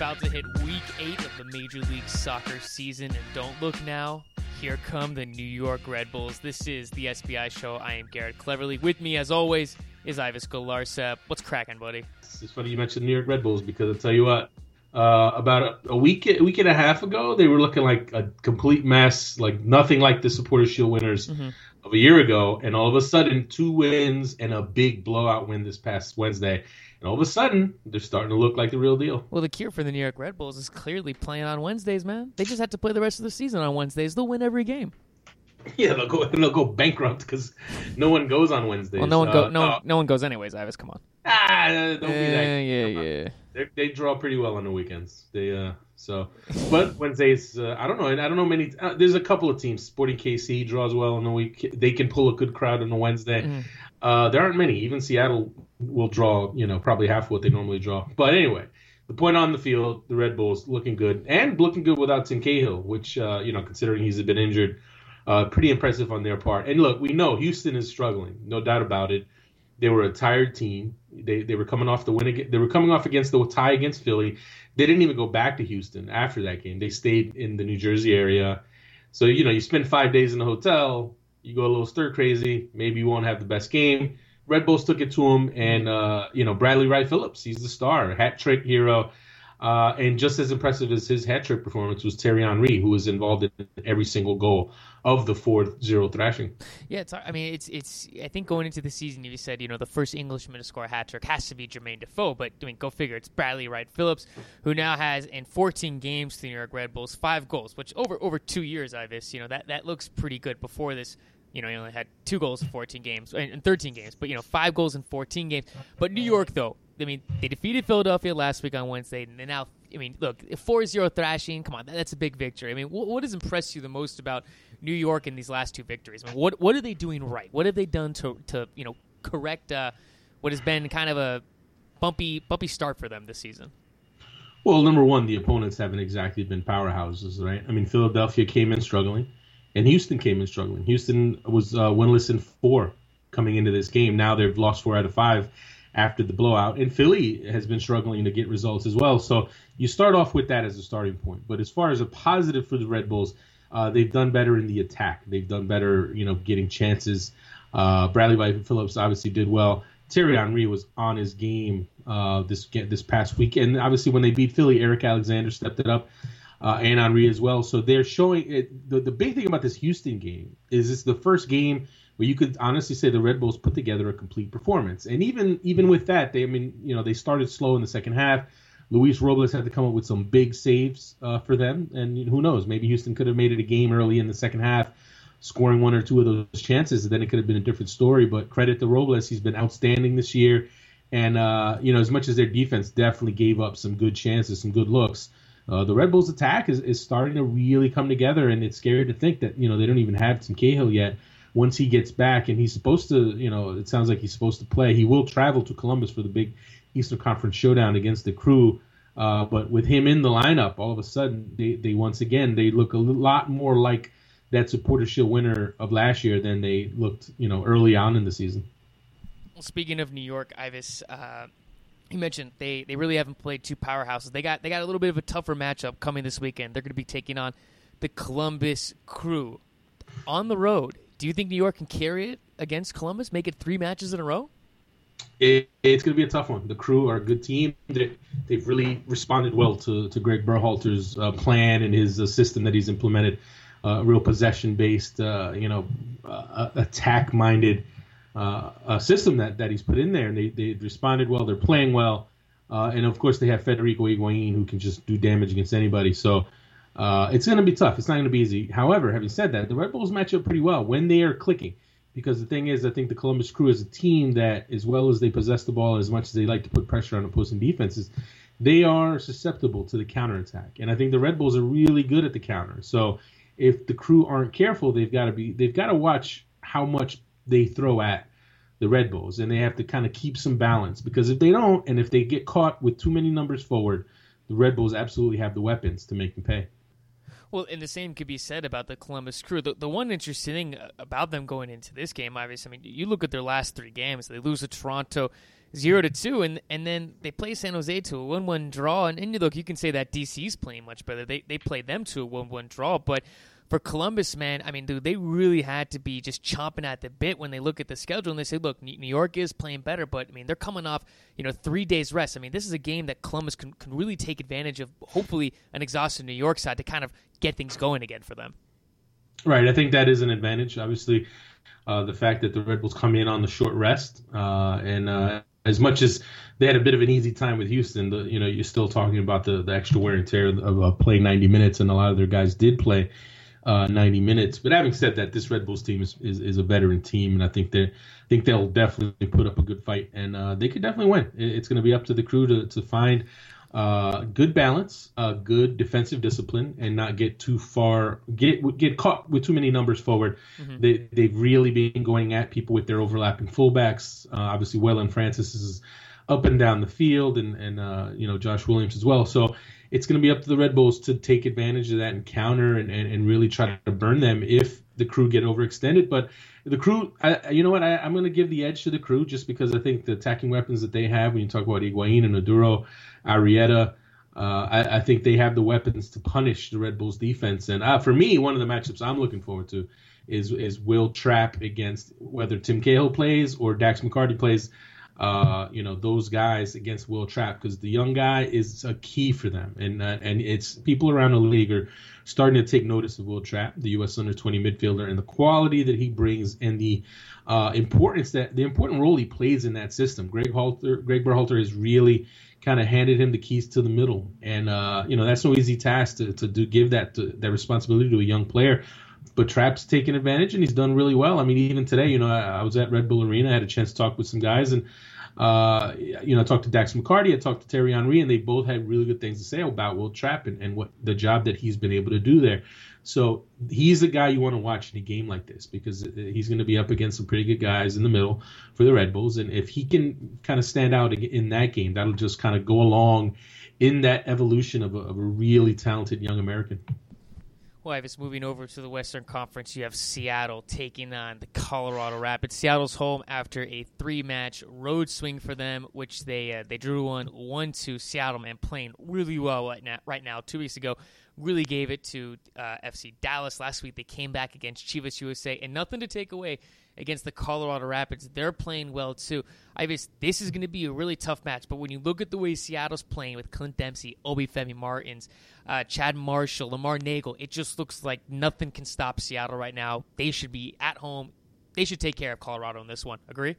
About to hit week eight of the Major League Soccer season, and don't look now. Here come the New York Red Bulls. This is the SBI show. I am Garrett Cleverly. With me, as always, is Ives Galarcep. What's cracking, buddy? It's funny you mentioned New York Red Bulls because I'll tell you what. Uh, about a, a week, a week and a half ago, they were looking like a complete mess, like nothing like the Supporters Shield winners Mm-hmm. of a year ago. And all of a sudden, two wins and a big blowout win this past Wednesday. And all of a sudden, they're starting to look like the real deal. Well, the cure for the New York Red Bulls is clearly playing on Wednesdays, man. They just have to play the rest of the season on Wednesdays. They'll win every game. Yeah, they'll go they'll go bankrupt because no one goes on Wednesdays. Well, no one go, Uh, no, uh, no one goes anyways. Ives, come on. ah, don't be yeah, that. yeah, yeah. They, they draw pretty well on the weekends. They uh so, but Wednesdays uh, I don't know. I don't know many. Uh, there's a couple of teams. Sporting KC draws well on the week. They can pull a good crowd on a Wednesday. Mhm. Uh, there aren't many. Even Seattle will draw. You know, probably half what they normally draw. But anyway, the point on the field, the Red Bulls looking good and looking good without Tim Cahill, which uh, you know, considering he's been injured, uh, pretty impressive on their part. And look, we know Houston is struggling, no doubt about it. They were a tired team. They they were coming off the win. They were coming off against the tie against Philly. They didn't even go back to Houston after that game. They stayed in the New Jersey area. So you know, you spend five days in the hotel. You go a little stir crazy. Maybe you won't have the best game. Red Bulls took it to him, and uh, you know Bradley Wright Phillips. He's the star, hat trick hero. Uh, and just as impressive as his hat trick performance was Thierry Henry, who was involved in every single goal of the 4-0 thrashing. Yeah, it's. I mean, it's. It's. I think going into the season, you said you know the first Englishman to score a hat trick has to be Jermaine Defoe, but I mean, go figure. It's Bradley Wright Phillips, who now has in 14 games for the New York Red Bulls five goals, which over over two years, Ives, you know that that looks pretty good. Before this, you know, he only had two goals in 14 games in 13 games, but you know five goals in 14 games. But New York, though, I mean, they defeated Philadelphia last week on Wednesday, and now. I mean, look, 4-0 thrashing. Come on, that's a big victory. I mean, what, what has impressed you the most about New York in these last two victories? I mean, what what are they doing right? What have they done to to you know correct uh, what has been kind of a bumpy bumpy start for them this season? Well, number one, the opponents haven't exactly been powerhouses, right? I mean, Philadelphia came in struggling, and Houston came in struggling. Houston was uh, winless in four coming into this game. Now they've lost four out of five after the blowout, and Philly has been struggling to get results as well. So you start off with that as a starting point. But as far as a positive for the Red Bulls, uh, they've done better in the attack. They've done better, you know, getting chances. Uh, Bradley Wright Phillips obviously did well. Thierry Henry was on his game uh, this this past weekend. Obviously, when they beat Philly, Eric Alexander stepped it up, uh, and Henry as well. So they're showing it. The, the big thing about this Houston game is it's the first game where you could honestly say the Red Bulls put together a complete performance. And even even with that, they I mean you know they started slow in the second half. Luis Robles had to come up with some big saves uh, for them, and who knows, maybe Houston could have made it a game early in the second half, scoring one or two of those chances, and then it could have been a different story. But credit to Robles, he's been outstanding this year, and uh, you know as much as their defense definitely gave up some good chances, some good looks. Uh, the Red Bulls attack is, is starting to really come together, and it's scary to think that you know they don't even have Tim Cahill yet. Once he gets back, and he's supposed to, you know, it sounds like he's supposed to play. He will travel to Columbus for the big Eastern Conference showdown against the Crew. Uh, but with him in the lineup, all of a sudden they, they once again they look a lot more like that Supporter Shield winner of last year than they looked, you know, early on in the season. Well, speaking of New York, Ives, uh, you mentioned they, they really haven't played two powerhouses. They got they got a little bit of a tougher matchup coming this weekend. They're going to be taking on the Columbus Crew on the road. Do you think New York can carry it against Columbus? Make it three matches in a row? It, it's going to be a tough one. The Crew are a good team. They, they've really responded well to, to Greg Berhalter's uh, plan and his uh, system that he's implemented. Uh, real possession based, uh, you know, uh, attack minded uh, uh, system that, that he's put in there. And they, they responded well. They're playing well. Uh, and of course, they have Federico Higuain who can just do damage against anybody. So uh, it's going to be tough. It's not going to be easy. However, having said that, the Red Bulls match up pretty well when they are clicking. Because the thing is, I think the Columbus Crew is a team that, as well as they possess the ball, as much as they like to put pressure on opposing defenses, they are susceptible to the counterattack. And I think the Red Bulls are really good at the counter. So if the Crew aren't careful, they've got to be they've got to watch how much they throw at the Red Bulls, and they have to kind of keep some balance. Because if they don't, and if they get caught with too many numbers forward, the Red Bulls absolutely have the weapons to make them pay. Well, and the same could be said about the Columbus Crew. The, the one interesting thing uh, about them going into this game, obviously, I mean, you look at their last three games. They lose to Toronto, zero to two, and and then they play San Jose to a one one draw. And, and look, you can say that DC's playing much better. They they played them to a one one draw, but for Columbus, man, I mean, dude, they really had to be just chomping at the bit when they look at the schedule and they say, look, New York is playing better, but I mean, they're coming off, you know, three days rest. I mean, this is a game that Columbus can, can really take advantage of, hopefully, an exhausted New York side to kind of get things going again for them. Right. I think that is an advantage. Obviously, uh, the fact that the Red Bulls come in on the short rest uh, and uh, as much as they had a bit of an easy time with Houston, the, you know, you're still talking about the, the extra wear and tear of uh, playing 90 minutes, and a lot of their guys did play uh, 90 minutes. But having said that, this Red Bulls team is, is, is, a veteran team, and I think they think they'll definitely put up a good fight, and uh, they could definitely win. It's going to be up to the crew to to find uh, good balance, uh, good defensive discipline, and not get too far get get caught with too many numbers forward. Mm-hmm. They they've really been going at people with their overlapping fullbacks. Uh, obviously, and Francis is up and down the field, and and uh, you know Josh Williams as well. So it's going to be up to the Red Bulls to take advantage of that and counter and, and, and really try to burn them if the crew get overextended. But the crew, I, you know what, I, am going to give the edge to the crew just because I think the attacking weapons that they have, when you talk about Higuain and Oduro, Arrieta, uh, I, I, think they have the weapons to punish the Red Bulls defense. And uh, for me, one of the matchups I'm looking forward to is is Wil Trapp against whether Tim Cahill plays or Dax McCarty plays uh, you know those guys against Wil Trapp because the young guy is a key for them, and uh, and it's people around the league are starting to take notice of Wil Trapp, the U.S. under 20 midfielder, and the quality that he brings and the uh, importance that the important role he plays in that system. Greg Halter, Greg Berhalter has really kind of handed him the keys to the middle, and uh, you know that's no easy task to to do, give that to, that responsibility to a young player but Trapp's taken advantage and he's done really well. I mean, even today, you know, I, I, was at Red Bull Arena, I had a chance to talk with some guys, and uh, you know, I talked to Dax McCarty, I talked to Thierry Henry, and they both had really good things to say about Wil Trapp and, and what the job that he's been able to do there. So he's the guy you want to watch in a game like this because he's going to be up against some pretty good guys in the middle for the Red Bulls, and if he can kind of stand out in that game, that'll just kind of go along in that evolution of a, of a really talented young American. Well, if it's moving over to the Western Conference, you have Seattle taking on the Colorado Rapids. Seattle's home after a three-match road swing for them, which they uh, they drew one one to Seattle, man, playing really well right now. Right now, two weeks ago, really gave it to uh, FC Dallas. Last week, they came back against Chivas USA, and nothing to take away against the Colorado Rapids. They're playing well too. I this is going to be a really tough match, but when you look at the way Seattle's playing with Clint Dempsey, Obafemi Martins, uh, Chad Marshall, Lamar Neagle, it just looks like nothing can stop Seattle right now. They should be at home. They should take care of Colorado in this one. Agree?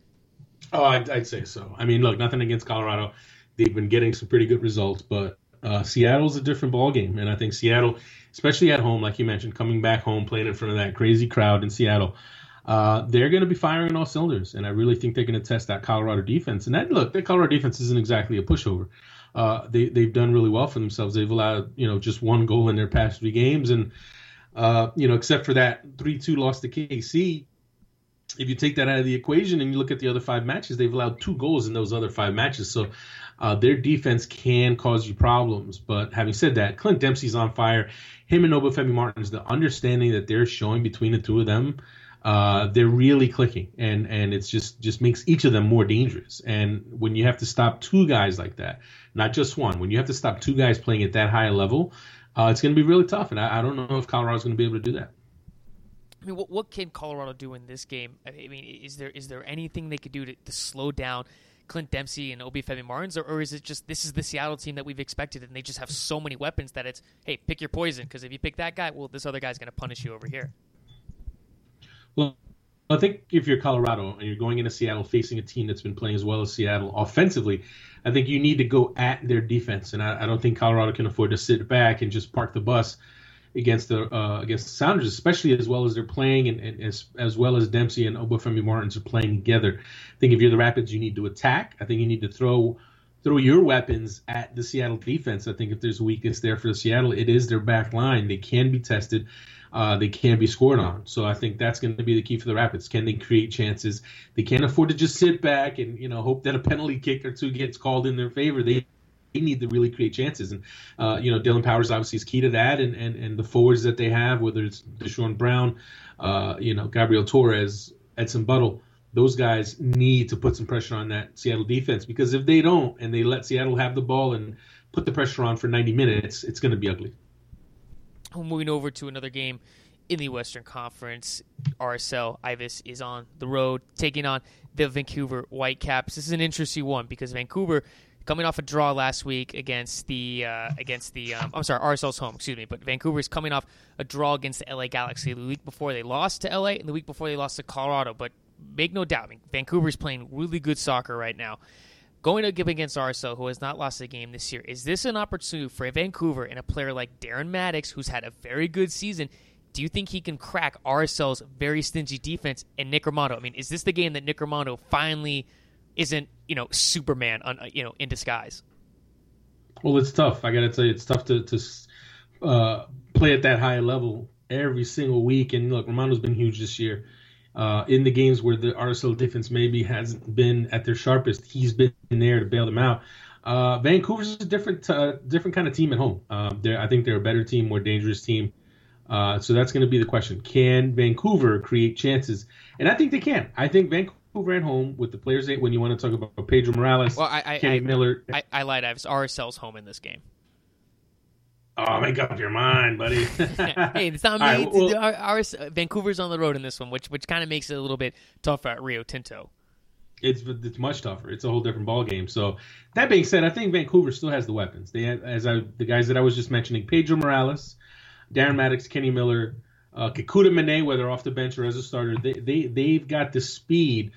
Oh, I'd, I'd say so. I mean, look, nothing against Colorado. They've been getting some pretty good results, but uh, Seattle's a different ballgame, and I think Seattle, especially at home, like you mentioned, coming back home, playing in front of that crazy crowd in Seattle, uh, they're going to be firing on all cylinders, and I really think they're going to test that Colorado defense. And that look, that Colorado defense isn't exactly a pushover. Uh, they they've done really well for themselves. They've allowed you know just one goal in their past three games, and uh, you know except for that three two loss to KC. If you take that out of the equation and you look at the other five matches, they've allowed two goals in those other five matches. So uh, their defense can cause you problems. But having said that, Clint Dempsey's on fire. Him and Obafemi Martins, the understanding that they're showing between the two of them uh, they're really clicking, and and it's just just makes each of them more dangerous. And when you have to stop two guys like that, not just one, when you have to stop two guys playing at that high a level, uh, it's going to be really tough. And I, I don't know if Colorado's going to be able to do that. I mean, what, what can Colorado do in this game? I mean, is there is there anything they could do to, to slow down Clint Dempsey and Obafemi Martins, or, or is it just this is the Seattle team that we've expected, and they just have so many weapons that it's hey, pick your poison because if you pick that guy, well, this other guy's going to punish you over here. Well, I think if you're Colorado and you're going into Seattle facing a team that's been playing as well as Seattle offensively, I think you need to go at their defense, and I, I don't think Colorado can afford to sit back and just park the bus against the uh, against the Sounders, especially as well as they're playing, and, and, as as well as Dempsey and Obafemi Martins are playing together. I think if you're the Rapids, you need to attack. I think you need to throw throw your weapons at the Seattle defense. I think if there's a weakness there for the Seattle, it is their back line. They can be tested uh, they can be scored on. So I think that's going to be the key for the Rapids. Can they create chances? They can't afford to just sit back and you know hope that a penalty kick or two gets called in their favor. They they need to really create chances. And uh, you know, Dillon Powers obviously is key to that, and, and, and the forwards that they have, whether it's Deshorn Brown, uh, you know, Gabriel Torres, Edson Buddle, those guys need to put some pressure on that Seattle defense because if they don't and they let Seattle have the ball and put the pressure on for 90 minutes, it's going to be ugly. Moving over to another game in the Western Conference, RSL Ives is on the road taking on the Vancouver Whitecaps. This is an interesting one because Vancouver coming off a draw last week against the uh, against the um, I'm sorry RSL's home, excuse me, but Vancouver is coming off a draw against the LA Galaxy the week before they lost to LA and the week before they lost to Colorado. But make no doubt, I mean, Vancouver's playing really good soccer right now. Going give against RSL, who has not lost a game this year, is this an opportunity for Vancouver and a player like Darren Mattocks who's had a very good season? Do you think he can crack RSL's very stingy defense and Nick Rimando? I mean, is this the game that Nick Rimando finally isn't, you know, Superman, on, you know, in disguise? Well, it's tough. I got to tell you, it's tough to, to uh, play at that high level every single week. And look, Rimando's been huge this year uh, in the games where the RSL defense maybe hasn't been at their sharpest, he's been there to bail them out. Uh, Vancouver's a different uh, different kind of team at home. Uh, I think they're a better team, more dangerous team. Uh, so that's going to be the question: Can Vancouver create chances? And I think they can. I think Vancouver at home with the players. eight When you want to talk about Pedro Morales, well, I, I, Kenny I, Miller, I, I lied. I was RSL's home in this game. Oh, make up your mind, buddy. hey, it's not me. Right, well, our, our, Vancouver's on the road in this one, which which kind of makes it a little bit tougher at Rio Tinto. It's it's much tougher. It's a whole different ball game. So that being said, I think Vancouver still has the weapons. They have, as I the guys that I was just mentioning, Pedro Morales, Darren Mattocks, Kenny Miller, uh, Manneh, whether off the bench or as a starter, they they they've got the speed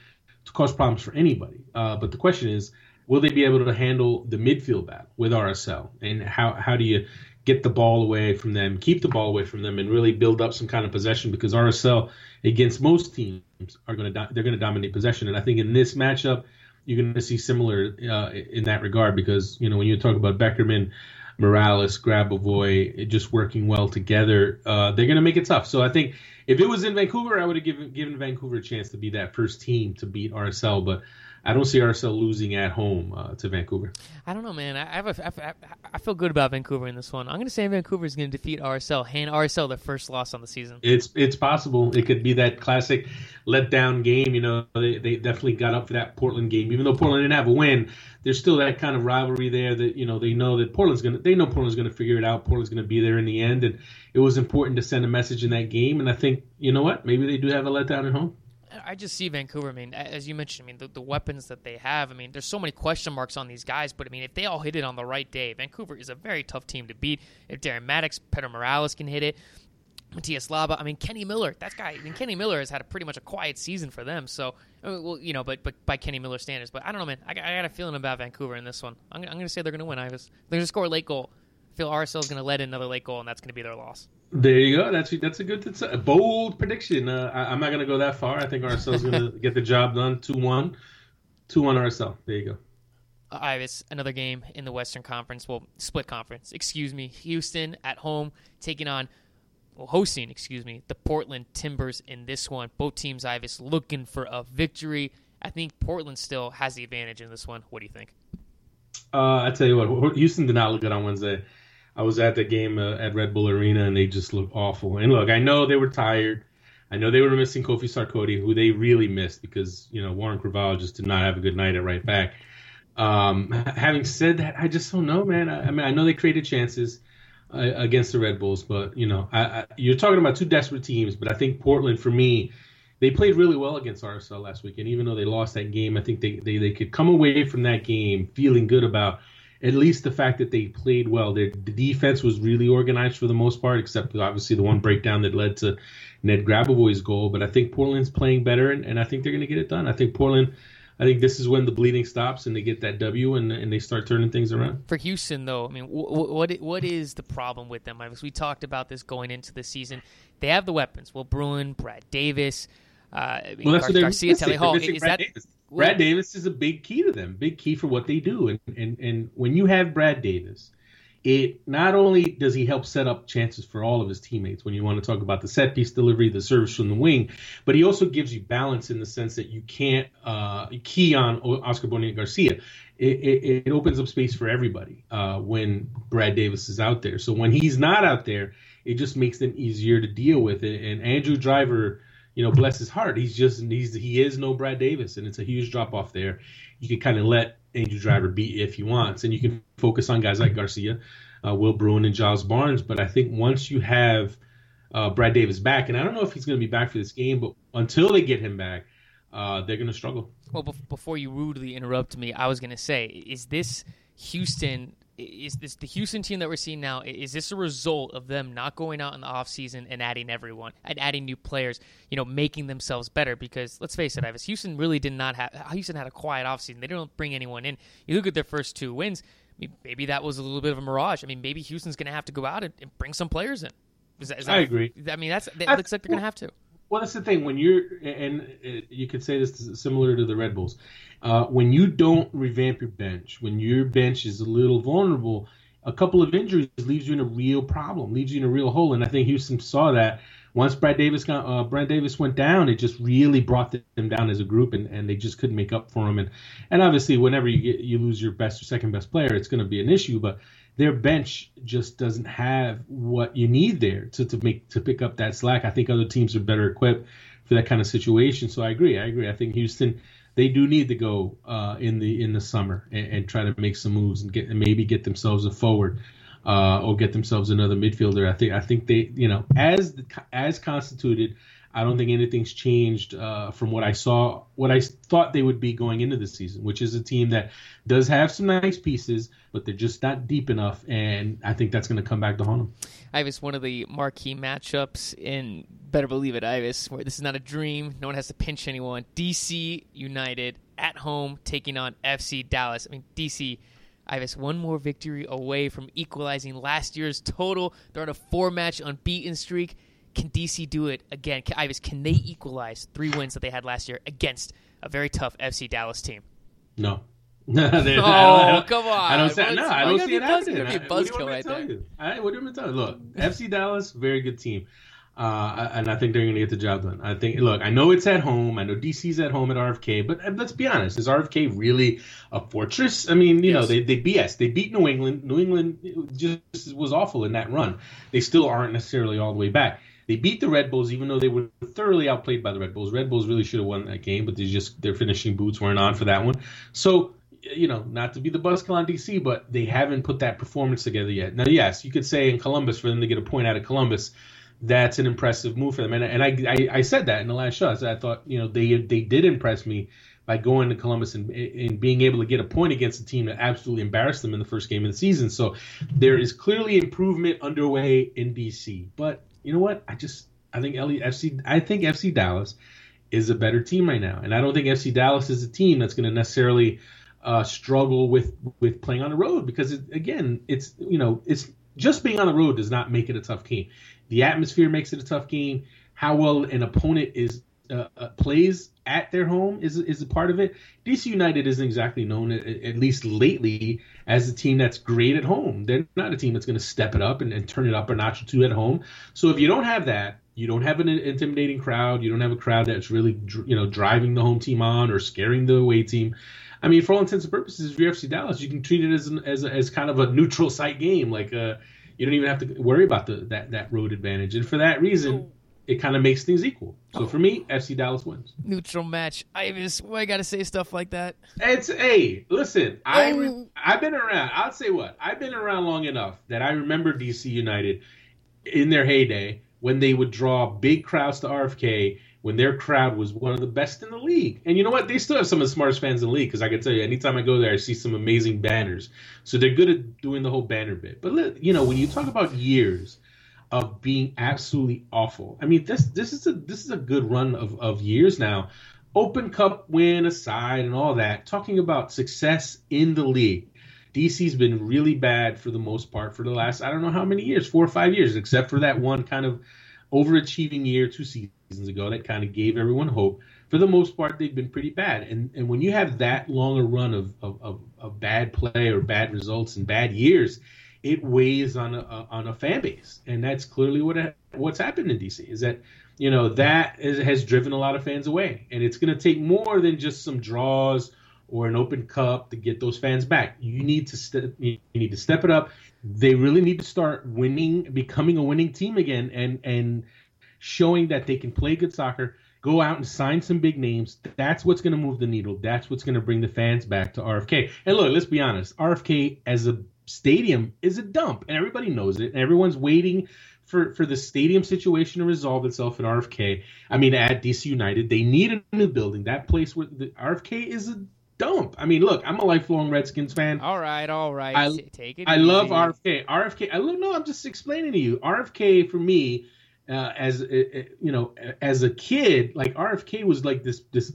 to cause problems for anybody. Uh, but the question is, will they be able to handle the midfield battle with RSL? And how how do you get the ball away from them, keep the ball away from them, and really build up some kind of possession because RSL against most teams are going to do- they're going to dominate possession, and I think in this matchup you're going to see similar uh, in that regard because you know when you talk about Beckerman, Morales, Grabavoy just working well together, uh, they're going to make it tough. So I think if it was in Vancouver, I would have given given Vancouver a chance to be that first team to beat RSL, but I don't see RSL losing at home uh, to Vancouver. I don't know, man. I have a, I, I feel good about Vancouver in this one. I'm going to say Vancouver is going to defeat RSL, hand RSL their first loss on the season. It's it's possible. It could be that classic letdown game. You know, they, they definitely got up for that Portland game, even though Portland didn't have a win. There's still that kind of rivalry there that you know they know that Portland's going to they know Portland's going to figure it out. Portland's going to be there in the end, and it was important to send a message in that game. And I think you know what, maybe they do have a letdown at home. I just see Vancouver. I mean, as you mentioned, I mean, the, the, weapons that they have. I mean, there's so many question marks on these guys, but I mean, if they all hit it on the right day, Vancouver is a very tough team to beat. If Darren Mattocks, Pedro Morales can hit it, Matias Laba, I mean, Kenny Miller, that guy. I mean, Kenny Miller has had a pretty much a quiet season for them. So, I mean, well, you know, but but by Kenny Miller standards, but I don't know, man. I, I got a feeling about Vancouver in this one. I'm, I'm going to say they're going to win. Ives. They're going to score a late goal. I feel RSL is going to let another late goal, and that's going to be their loss. There you go. That's that's a good, that's a bold prediction. Uh, I, am not going to go that far. I think RSL is going to get the job done. Two one, two one RSL. There you go. Uh, Ives, another game in the Western Conference. Well, split conference. Excuse me. Houston at home taking on, well, hosting. Excuse me, the Portland Timbers in this one. Both teams, Ives, looking for a victory. I think Portland still has the advantage in this one. What do you think? Uh, I tell you what, Houston did not look good on Wednesday. I was at the game uh, at Red Bull Arena, and they just looked awful. And look, I know they were tired. I know they were missing Kofi Sarkodie, who they really missed because you know Warren Creavalle just did not have a good night at right back. Um, having said that, I just don't know, man. I, I mean, I know they created chances uh, against the Red Bulls, but you know, I, I, you're talking about two desperate teams. But I think Portland, for me, they played really well against RSL last week, and even though they lost that game, I think they, they, they could come away from that game feeling good about at least the fact that they played well. Their, the defense was really organized for the most part, except obviously the one breakdown that led to Ned Grabavoy's goal. But I think Portland's playing better, and, and I think they're going to get it done. I think Portland. I think this is when the bleeding stops and they get that W and, and they start turning things around. For Houston, though, I mean, what what what is the problem with them? Because we talked about this going into the season. They have the weapons. Will Bruin, Brad Davis, uh, well, that's Gar- Garcia, Tally Hall. Is that Davis. Brad Davis is a big key to them, big key for what they do. And, and and when you have Brad Davis, it not only does he help set up chances for all of his teammates when you want to talk about the set piece delivery, the service from the wing, but he also gives you balance in the sense that you can't uh, key on Oscar Boniek Garcia. It, it, it, opens up space for everybody uh, when Brad Davis is out there. So when he's not out there, it just makes them easier to deal with. It. And Andrew Driver you know, bless his heart, he's just he's he is no Brad Davis, and it's a huge drop off there. You can kind of let Andrew Driver beat if he wants, and you can focus on guys like Garcia, uh, Will Bruin, and Giles Barnes. But I think once you have uh, Brad Davis back, and I don't know if he's going to be back for this game, but until they get him back, uh, they're going to struggle. Well, before you rudely interrupt me, I was going to say, is this Houston is this the Houston team that we're seeing now? Is this a result of them not going out in the offseason and adding everyone and adding new players, you know, making themselves better? Because let's face it, Ives, Houston really did not have Houston had a quiet offseason. They didn't bring anyone in. You look at their first two wins, I mean, maybe that was a little bit of a mirage. I mean, maybe Houston's going to have to go out and, and, bring some players in. Is that, is that, I agree. I mean, that's it looks like they're going to have to. Well, that's the thing. When you're, and uh, you could say this is similar to the Red Bulls, uh, when you don't revamp your bench, when your bench is a little vulnerable, a couple of injuries leaves you in a real problem, leaves you in a real hole. And I think Houston saw that once Brad Davis got uh, Brad Davis went down, it just really brought them down as a group, and, and they just couldn't make up for him. And and obviously, whenever you get you lose your best or second best player, it's going to be an issue. But their bench just doesn't have what you need there to, to make to pick up that slack. I think other teams are better equipped for that kind of situation. So I agree. I agree. I think Houston they do need to go uh, in the in the summer and, and, try to make some moves and get and maybe get themselves a forward uh, or get themselves another midfielder. I think I think they you know as as constituted. I don't think anything's changed uh, from what I saw, what I thought they would be going into the season, which is a team that does have some nice pieces, but they're just not deep enough, and I think that's going to come back to haunt them. Ives, one of the marquee matchups in Better Believe It, Ives, where this is not a dream, no one has to pinch anyone. DC United at home taking on FC Dallas. I mean, DC. Ives, one more victory away from equalizing last year's total. They're on a four-match unbeaten streak. Can DC do it again? Can, Ives, can they equalize three wins that they had last year against a very tough FC Dallas team? No. no, oh, I don't, come on! I don't say no. I don't see it happening. Be a buzzkill right there. You? I, what do you want to tell you? Look, FC Dallas, very good team, uh, and I think they're going to get the job done. I think. Look, I know it's at home. I know DC's at home at RFK, but uh, let's be honest: is RFK really a fortress? I mean, you yes. know, they they BS. They beat New England. New England just was awful in that run. They still aren't necessarily all the way back. They beat the Red Bulls, even though they were thoroughly outplayed by the Red Bulls. Red Bulls really should have won that game, but they just their finishing boots weren't on for that one. So, you know, not to be the buzzkill on DC, but they haven't put that performance together yet. Now, yes, you could say in Columbus for them to get a point out of Columbus, that's an impressive move for them. And, and I, I, I said that in the last show. I, I thought, you know, they they did impress me by going to Columbus and, and being able to get a point against a team that absolutely embarrassed them in the first game of the season. So there is clearly improvement underway in DC. But you know what? I just I think FC I think FC Dallas is a better team right now, and I don't think FC Dallas is a team that's going to necessarily uh, struggle with with playing on the road because it, again, it's you know it's just being on the road does not make it a tough game. The atmosphere makes it a tough game. How well an opponent is uh, uh, plays at their home is is a part of it. DC United isn't exactly known, at, least lately, as a team that's great at home. They're not a team that's going to step it up and, and, turn it up a notch or two at home. So if you don't have that, you don't have an intimidating crowd. You don't have a crowd that's really you know driving the home team on or scaring the away team. I mean, for all intents and purposes, if you're FC Dallas, you can treat it as an, as, as kind of a neutral site game. Like uh, you don't even have to worry about the that that road advantage. And for that reason it kind of makes things equal. So oh. for me, FC Dallas wins. Neutral match. Ives, why I got to say stuff like that? It's hey, listen, I oh. I've been around. I'll say what I've been around long enough that I remember DC United in their heyday when they would draw big crowds to RFK when their crowd was one of the best in the league. And you know what? They still have some of the smartest fans in the league because I can tell you, anytime I go there, I see some amazing banners. So they're good at doing the whole banner bit. But you know, when you talk about years of being absolutely awful. I mean, this this is a this is a good run of, of years now. Open Cup win aside and all that, talking about success in the league. DC's been really bad for the most part for the last I don't know how many years, four or five years, except for that one kind of overachieving year two seasons ago that kind of gave everyone hope. For the most part, they've been pretty bad. And and when you have that long a run of, of, of, of bad play or bad results and bad years, it weighs on a, on a fan base, and that's clearly what what's happened in DC. Is that you know that is, has driven a lot of fans away, and it's going to take more than just some draws or an open cup to get those fans back. You need to step you need to step it up. They really need to start winning, becoming a winning team again, and and showing that they can play good soccer, go out and sign some big names. That's what's going to move the needle. That's what's going to bring the fans back to RFK. And look, let's be honest. RFK as a stadium is a dump, and everybody knows it. And everyone's waiting for for the stadium situation to resolve itself at RFK. I mean, at DC United, they need a new building. That place where the RFK is a dump. I mean, look, I'm a lifelong Redskins fan. All right, all right. I, Take it. I easy. love RFK. RFK. I love, no, I'm just explaining to you. RFK for me, uh, as uh, uh, you know, as a kid, like RFK was like this this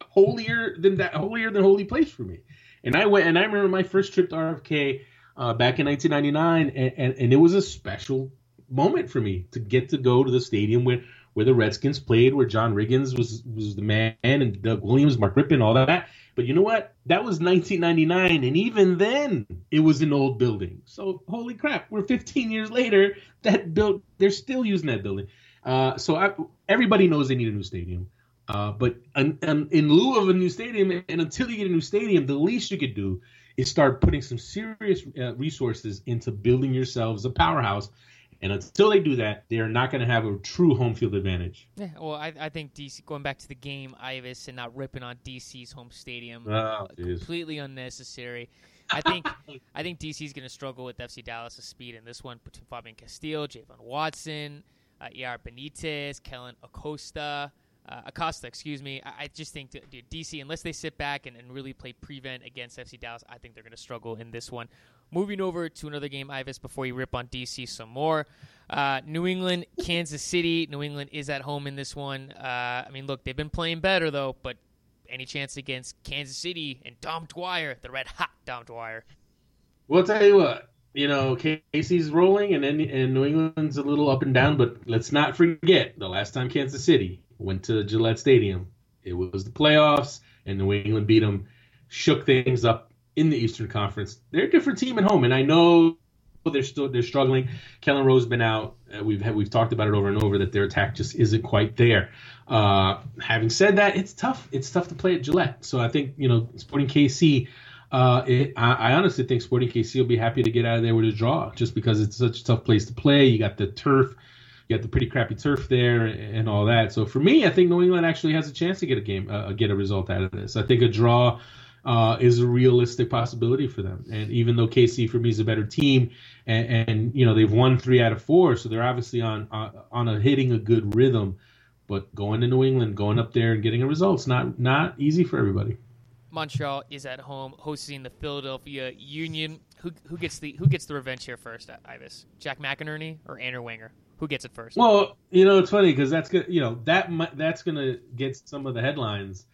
holier than that holier than holy place for me. And I went and I remember my first trip to RFK uh, back in 1999, and, and, and it was a special moment for me to get to go to the stadium where where the Redskins played, where John Riggins was was the man, and Doug Williams, Mark Rypien, all that. But you know what? That was 1999, and even then, it was an old building. So holy crap, we're 15 years later. That built, they're still using that building. Uh, so I, everybody knows they need a new stadium. Uh, but in lieu of a new stadium, and until you get a new stadium, the least you could do is start putting some serious uh, resources into building yourselves a powerhouse and until they do that, they are not going to have a true home field advantage. Yeah, well, I, I think DC going back to the game, Ives, and not ripping on DC's home stadium, oh, completely unnecessary. I think I think DC's going to struggle with FC Dallas' speed in this one between Fabian Castillo, Je-Vaughn Watson, uh, Benitez, Kellyn Acosta. Uh, Acosta, excuse me. I, I just think dude, DC, unless they sit back and, and really play prevent against FC Dallas, I think they're going to struggle in this one. Moving over to another game, Ives, before you rip on DC some more. Uh, New England, Kansas City. New England is at home in this one. Uh, I mean, look, they've been playing better, though, but any chance against Kansas City and Dom Dwyer, the red hot Dom Dwyer? Well, I'll tell you what. You know, Casey's rolling, and then and New England's a little up and down. But let's not forget the last time Kansas City went to Gillette Stadium, it was the playoffs, and New England beat them, shook things up in the Eastern Conference. They're a different team at home, and I know they're still they're struggling. Kelyn Rowe's been out. Uh, we've had, we've talked about it over and over that their attack just isn't quite there. Uh, having said that, it's tough. It's tough to play at Gillette. So I think you know Sporting KC. Uh, it, I, I, honestly think Sporting KC will be happy to get out of there with a draw, just because it's such a tough place to play. You got the turf, you got the pretty crappy turf there, and, all that. So for me, I think New England actually has a chance to get a game, uh, get a result out of this. I think a draw uh, is a realistic possibility for them. And even though KC for me is a better team, and, and you know they've won three out of four, so they're obviously on uh, on a hitting a good rhythm. But going to New England, going up there and getting a result, it's not not easy for everybody. Montreal is at home hosting the Philadelphia Union. Who, who gets the who gets the revenge here first, Ives? Jack McInerney or Andrew Wenger? Who gets it first? Well, you know it's funny because that's good. You know that that's gonna get some of the headlines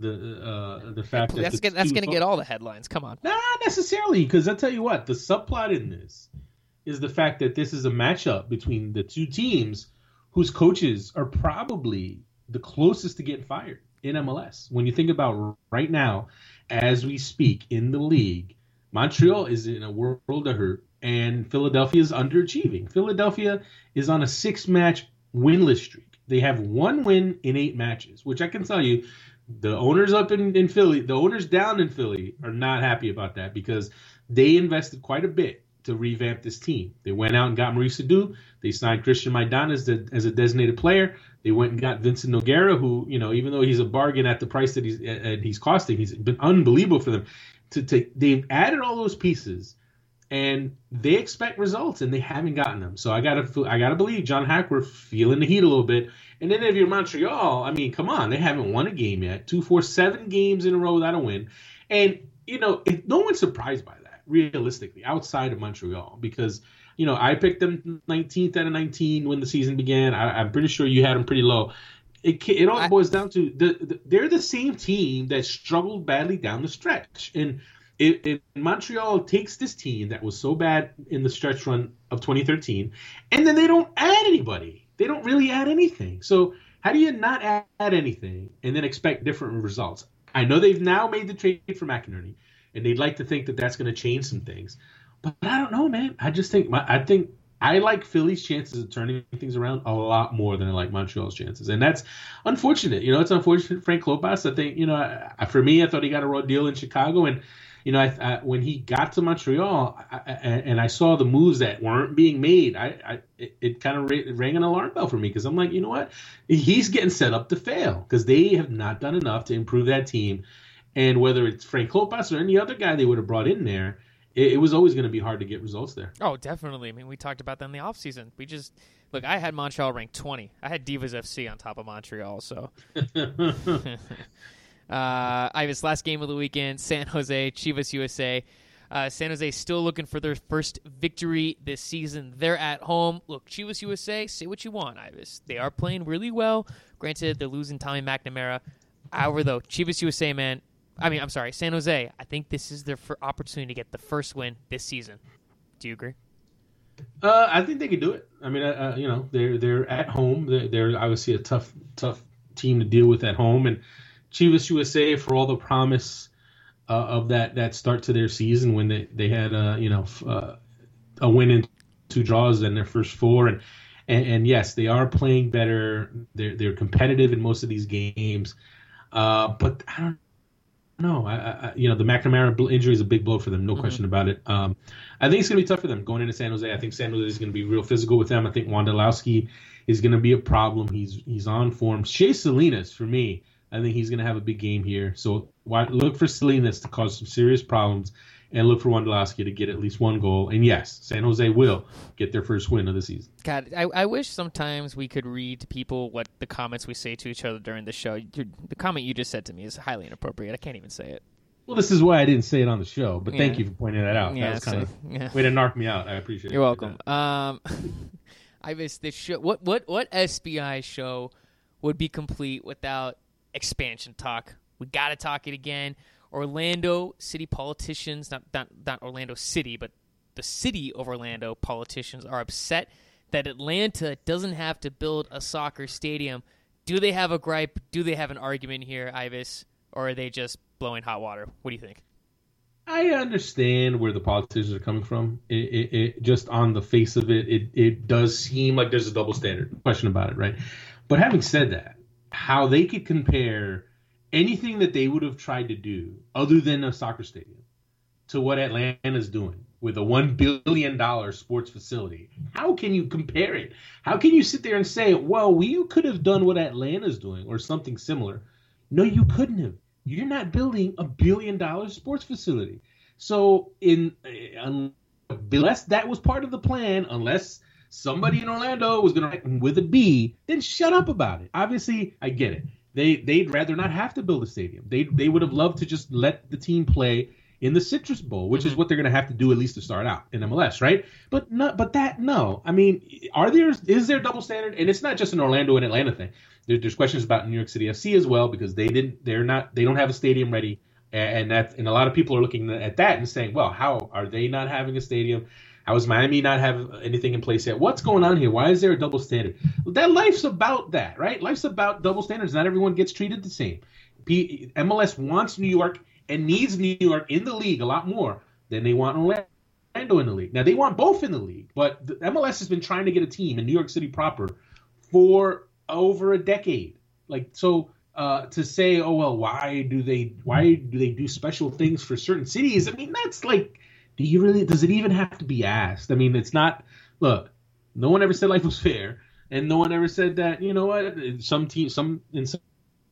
the uh, the fact that's that gonna, that's going to get all the headlines. Come on, not necessarily, because I tell you what, the subplot in this is the fact that this is a matchup between the two teams whose coaches are probably the closest to getting fired in MLS. When you think about right now, as we speak in the league, Montreal is in a world of hurt, and Philadelphia is underachieving. Philadelphia is on a six-match winless streak. They have one win in eight matches, which I can tell you the owners up in, in Philly, the owners down in Philly are not happy about that because they invested quite a bit to revamp this team. They went out and got Maurice Edu. They signed Cristian Maidana as, the, as a designated player. They went and got Vincent Nogueira, who you know, even though he's a bargain at the price that he's uh, he's costing, he's been unbelievable for them. To take, they've added all those pieces, and they expect results, and they haven't gotten them. So I gotta I gotta believe John Hackworth feeling the heat a little bit, and then if you're Montreal, I mean, come on, they haven't won a game yet. Two, four, seven games in a row without a win, and you know, no one's surprised by that realistically outside of Montreal because you know I picked them 19th out of 19 when the season began. I, am pretty sure you had them pretty low. It, it all boils down to the, the, they're the same team that struggled badly down the stretch and. If, Montreal takes this team that was so bad in the stretch run of 2013, and then they don't add anybody, they don't really add anything. So how do you not add, anything and then expect different results? I know they've now made the trade for McInerney, and they'd like to think that that's going to change some things, but I don't know, man. I just think my, I think I like Philly's chances of turning things around a lot more than I like Montreal's chances, and that's unfortunate. You know, it's unfortunate. Frank Klopas, I think, you know, for me, I thought he got a raw deal in Chicago, and you know, I, I, when he got to Montreal, I, and I saw the moves that weren't being made, I, it, it kind of rang an alarm bell for me because I'm like, you know what, he's getting set up to fail because they have not done enough to improve that team. And whether it's Frank Klopas or any other guy they would have brought in there, it, it was always going to be hard to get results there. Oh, definitely. I mean, we talked about that in the offseason. We just look. I had Montreal ranked 20. I had Divas FC on top of Montreal. So. Uh, I have his last game of the weekend, San Jose, Chivas USA. Uh, San Jose still looking for their first victory this season. They're at home. Look, Chivas USA, say what you want, Ives. They are playing really well. Granted, they're losing Tommy McNamara. However, though, Chivas USA, man, I mean, I'm sorry, San Jose, I think this is their opportunity to get the first win this season. Do you agree? Uh, I think they could do it. I mean, uh, uh, you know, they're they're at home. They're, they're obviously a tough tough team to deal with at home, and Chivas USA for all the promise uh, of that that start to their season when they they had uh, you know uh, a win and two draws in their first four and, and, and yes they are playing better they're they're competitive in most of these games uh, but I don't know I, I, you know the McNamara injury is a big blow for them no mm-hmm. question about it. Um, I think it's gonna be tough for them going into San Jose. I think San Jose is gonna be real physical with them. I think Wondolowski is gonna be a problem. He's he's on form. Shea Salinas for me I think he's going to have a big game here. So why, look for Salinas to cause some serious problems and look for Wondolowski to get at least one goal. And yes, San Jose will get their first win of the season. God, I, I wish sometimes we could read to people what the comments we say to each other during the show. The comment you just said to me is highly inappropriate. I can't even say it. Well, this is why I didn't say it on the show, but yeah. thank you for pointing that out. Yeah, that was kind of yeah. way to knock me out. I appreciate You're it. You're welcome. Um, I miss this show. What what what SBI show would be complete without expansion talk. We got to talk it again. Orlando city politicians, not, not, not Orlando City, but the city of Orlando politicians are upset that Atlanta doesn't have to build a soccer stadium. Do they have a gripe? Do they have an argument here, Ives? Or are they just blowing hot water? What do you think? I understand where the politicians are coming from. It, it, it, just on the face of it, it, it does seem like there's a double standard. Question about it, right? But having said that, how they could compare anything that they would have tried to do other than a soccer stadium to what Atlanta's doing with a one billion dollar sports facility. How can you compare it? How can you sit there and say, "Well, we could have done what Atlanta's doing or something similar"? No, you couldn't have. You're not building a billion dollar sports facility. So, in unless that was part of the plan, unless somebody in Orlando was going to with a B, then shut up about it. Obviously, I get it. They they'd rather not have to build a stadium. They they would have loved to just let the team play in the Citrus Bowl, which mm-hmm. is what they're going to have to do at least to start out in MLS, right? But not but that no. I mean, are there is there double standard? And it's not just an Orlando and Atlanta thing. There, there's questions about New York City FC as well because they didn't they're not they don't have a stadium ready and that and a lot of people are looking at that and saying, well, how are they not having a stadium? How does Miami not have anything in place yet? What's going on here? Why is there a double standard? That life's about that, right? Life's about double standards. Not everyone gets treated the same. P- MLS wants New York and needs New York in the league a lot more than they want Orlando in the league. Now they want both in the league, but the MLS has been trying to get a team in New York City proper for over a decade. Like so, uh, to say, oh well, why do they why do they do special things for certain cities? I mean, that's like do you really? Does it even have to be asked? I mean, it's not. Look, no one ever said life was fair, and no one ever said that. You know what? Some team, some in some,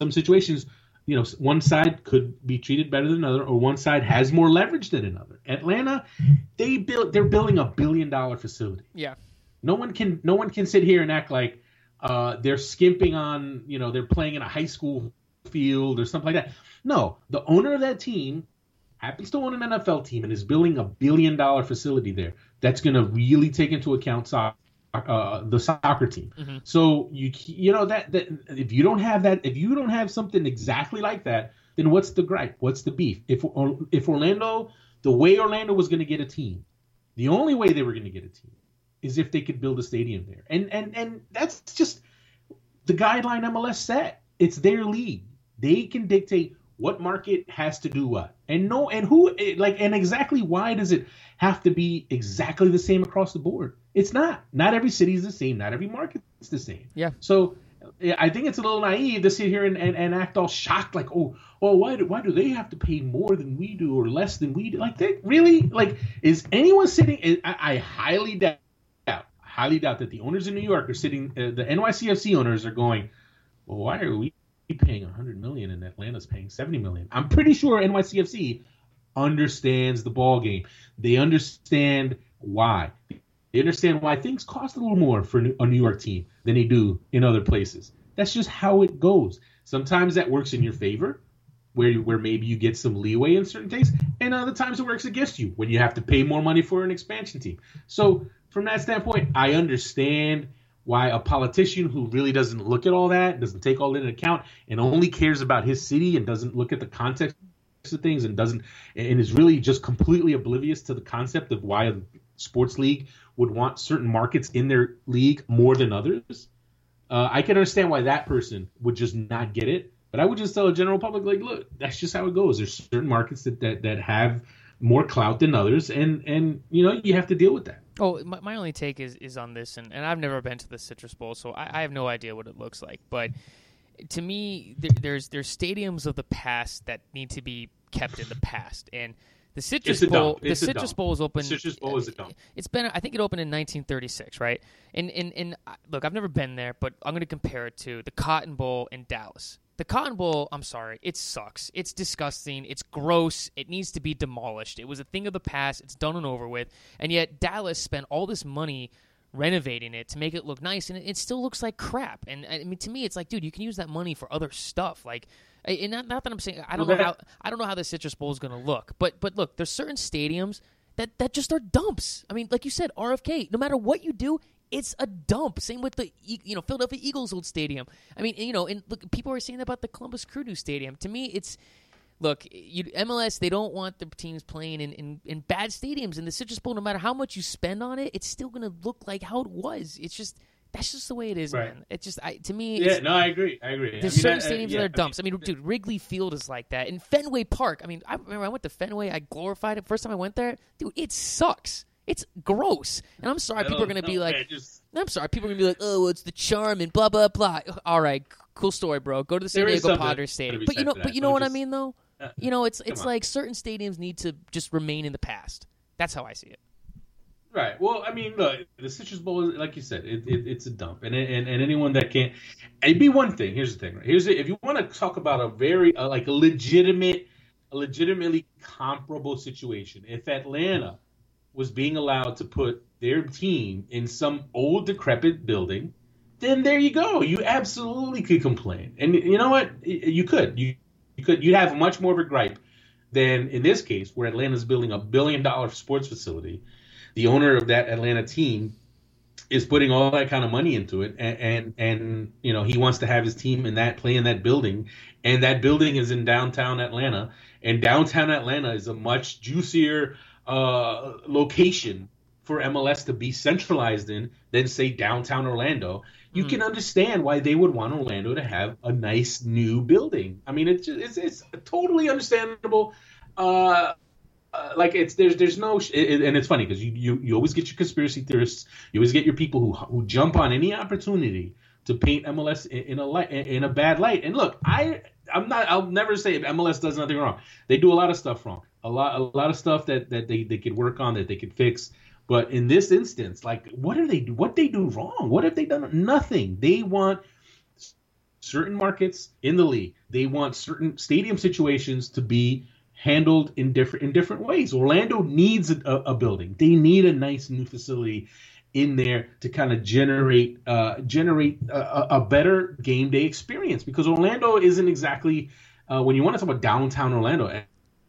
some situations, you know, one side could be treated better than another, or one side has more leverage than another. Atlanta, they build. They're building a billion dollar facility. Yeah. No one can. No one can sit here and act like uh, they're skimping on. You know, they're playing in a high school field or something like that. No, the owner of that team happens to own an NFL team and is building a billion dollar facility there that's going to really take into account soccer, uh, the soccer team. Mm-hmm. So you you know that, that if you don't have that if you don't have something exactly like that, then what's the gripe? What's the beef? If if Orlando the way Orlando was going to get a team, the only way they were going to get a team is if they could build a stadium there. And and and that's just the guideline MLS set. It's their league. They can dictate what market has to do what and no and who like and exactly why does it have to be exactly the same across the board it's not not every city is the same not every market is the same yeah so I think it's a little naive to sit here and, and, and act all shocked, like, oh, oh, why do why do they have to pay more than we do or less than we do? Like, they really like is anyone sitting? I, I highly doubt, highly doubt that the owners in New York are sitting. Uh, the NYCFC owners are going, well, why are we paying 100 million and Atlanta's paying 70 million? I'm pretty sure NYCFC understands the ball game. They understand why. They understand why things cost a little more for a New York team than they do in other places. That's just how it goes. Sometimes that works in your favor, where where maybe you get some leeway in certain things, and other times it works against you when you have to pay more money for an expansion team. So from that standpoint, I understand why a politician who really doesn't look at all that, doesn't take all that into account, and only cares about his city and doesn't look at the context of things and doesn't and is really just completely oblivious to the concept of why a sports league would want certain markets in their league more than others. Uh, I can understand why that person would just not get it, but I would just tell the general public, like, look, that's just how it goes. There's certain markets that that, that have more clout than others, and and you know you have to deal with that. Oh, my, my only take is is on this, and, and I've never been to the Citrus Bowl, so I, I have no idea what it looks like. But to me, there, there's there's stadiums of the past that need to be kept in the past, and the Citrus Bowl, the Citrus Bowl is open. Citrus Bowl is a dump. It's been, I think, it opened in 1936, right? And and and uh, look, I've never been there, but I'm going to compare it to the Cotton Bowl in Dallas. The Cotton Bowl, I'm sorry, it sucks. It's disgusting. It's gross. It needs to be demolished. It was a thing of the past. It's done and over with. And yet Dallas spent all this money renovating it to make it look nice, and it, still looks like crap. And I mean, to me, it's like, dude, you can use that money for other stuff, like and not, not that I'm saying I don't know how I don't know how the Citrus Bowl is going to look, but but look, there's certain stadiums that that just are dumps. I mean, like you said, RFK. No matter what you do, it's a dump. Same with the you know Philadelphia Eagles old stadium. I mean, you know, and look, people are saying that about the Columbus Crew New Stadium. To me, it's look, you, MLS they don't want the teams playing in, in, in bad stadiums. And the Citrus Bowl, no matter how much you spend on it, it's still going to look like how it was. It's just that's just the way it is, right. man. It's just I, to me. Yeah, no, I agree. I agree. There's I mean, certain I, stadiums yeah, that are dumps. I mean, dude, Wrigley Field is like that, and Fenway Park. I mean, I remember I went to Fenway. I glorified it first time I went there. Dude, it sucks. It's gross. And I'm sorry, people are gonna be like, just... I'm sorry, people are gonna be like, oh, it's the charm and blah blah blah. All right, cool story, bro. Go to the San Diego Padres stadium. But you know, but you know what just... I mean, though. You know, it's it's like certain stadiums need to just remain in the past. That's how I see it. Right. Well, I mean, look, the Citrus Bowl, is, like you said, it, it, it's a dump, and, and and anyone that can't, it'd be one thing. Here's the thing. Right? Here's the, if you want to talk about a very uh, like a legitimate, a legitimately comparable situation. If Atlanta was being allowed to put their team in some old decrepit building, then there you go. You absolutely could complain, and you know what? You could. You you could. You'd have much more of a gripe than in this case, where Atlanta's building a billion dollar sports facility the owner of that Atlanta team is putting all that kind of money into it and, and and, you know he wants to have his team in that play in that building and that building is in downtown Atlanta and downtown Atlanta is a much juicier uh, location for MLS to be centralized in than say downtown Orlando you mm. can understand why they would want Orlando to have a nice new building. I mean it's just, it's, it's totally understandable uh, uh, like it's there's there's no it, and it's funny because you, you you always get your conspiracy theorists you always get your people who who jump on any opportunity to paint MLS in, in a light in a bad light. And look I I'm not I'll never say MLS does nothing wrong. They do a lot of stuff wrong a lot a lot of stuff that that they, they could work on that they could fix but in this instance like what do they what they do wrong what have they done nothing they want certain markets in the league they want certain stadium situations to be handled in different in different ways. Orlando needs a, a building. They need a nice new facility in there to kind of generate uh, generate a, a, better game day experience because Orlando isn't exactly uh, when you want to talk about downtown Orlando.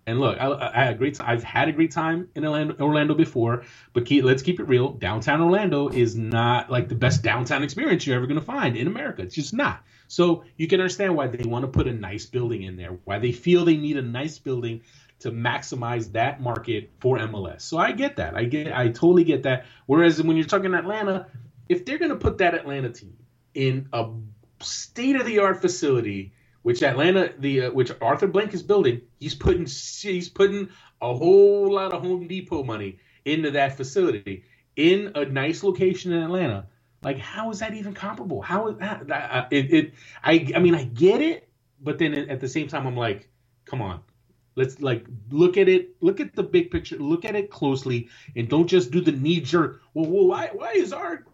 And, look, I, I, had a great. I've had a great time in Orlando, Orlando before, but keep, let's keep it real. Downtown Orlando is not like the best downtown experience you're ever going to find in America. It's just not. So you can understand why they want to put a nice building in there, why they feel they need a nice building to maximize that market for MLS. So I get that. I get I totally get that. Whereas when you're talking Atlanta, if they're going to put that Atlanta team in a state of the art facility which Atlanta the uh, which Arthur Blank is building, he's putting he's putting a whole lot of Home Depot money into that facility in a nice location in Atlanta Like, how is that even comparable? How is that? that it, it, I, I mean, I get it, but then at the same time, I'm like, come on, let's like look at it, look at the big picture, look at it closely, and don't just do the knee jerk. Well, well why, why is our,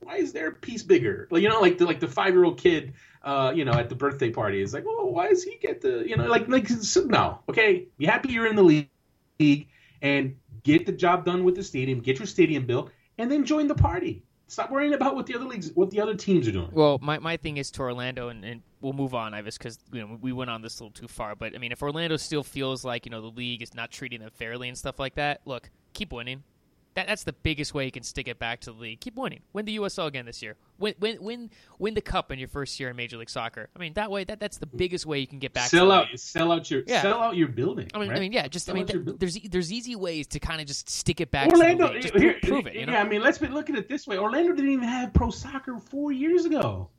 why is their piece bigger? Like, you know, like the like the five year old kid, uh, you know, at the birthday party is like, well, why does he get the, you know, like like no, okay, be happy you're in the league and get the job done with the stadium, get your stadium built, and then join the party. Stop worrying about what the other leagues, what the other teams are doing. Well, my, my thing is to Orlando, and, and we'll move on, Ives, because you know we went on this a little too far. But I mean, if Orlando still feels like you know the league is not treating them fairly and stuff like that, look, keep winning. That, that's the biggest way you can stick it back to the league. Keep winning. Win the USL again this year. Win win win win the cup in your first year in Major League Soccer. I mean that way that that's the biggest way you can get back. Sell out league. sell out your yeah. sell out your building. I mean right? I mean yeah, just sell I mean th- there's there's easy ways to kind of just stick it back. Orlando, to the here, prove it. You know? Yeah, I mean let's be looking at it this way. Orlando didn't even have pro soccer four years ago.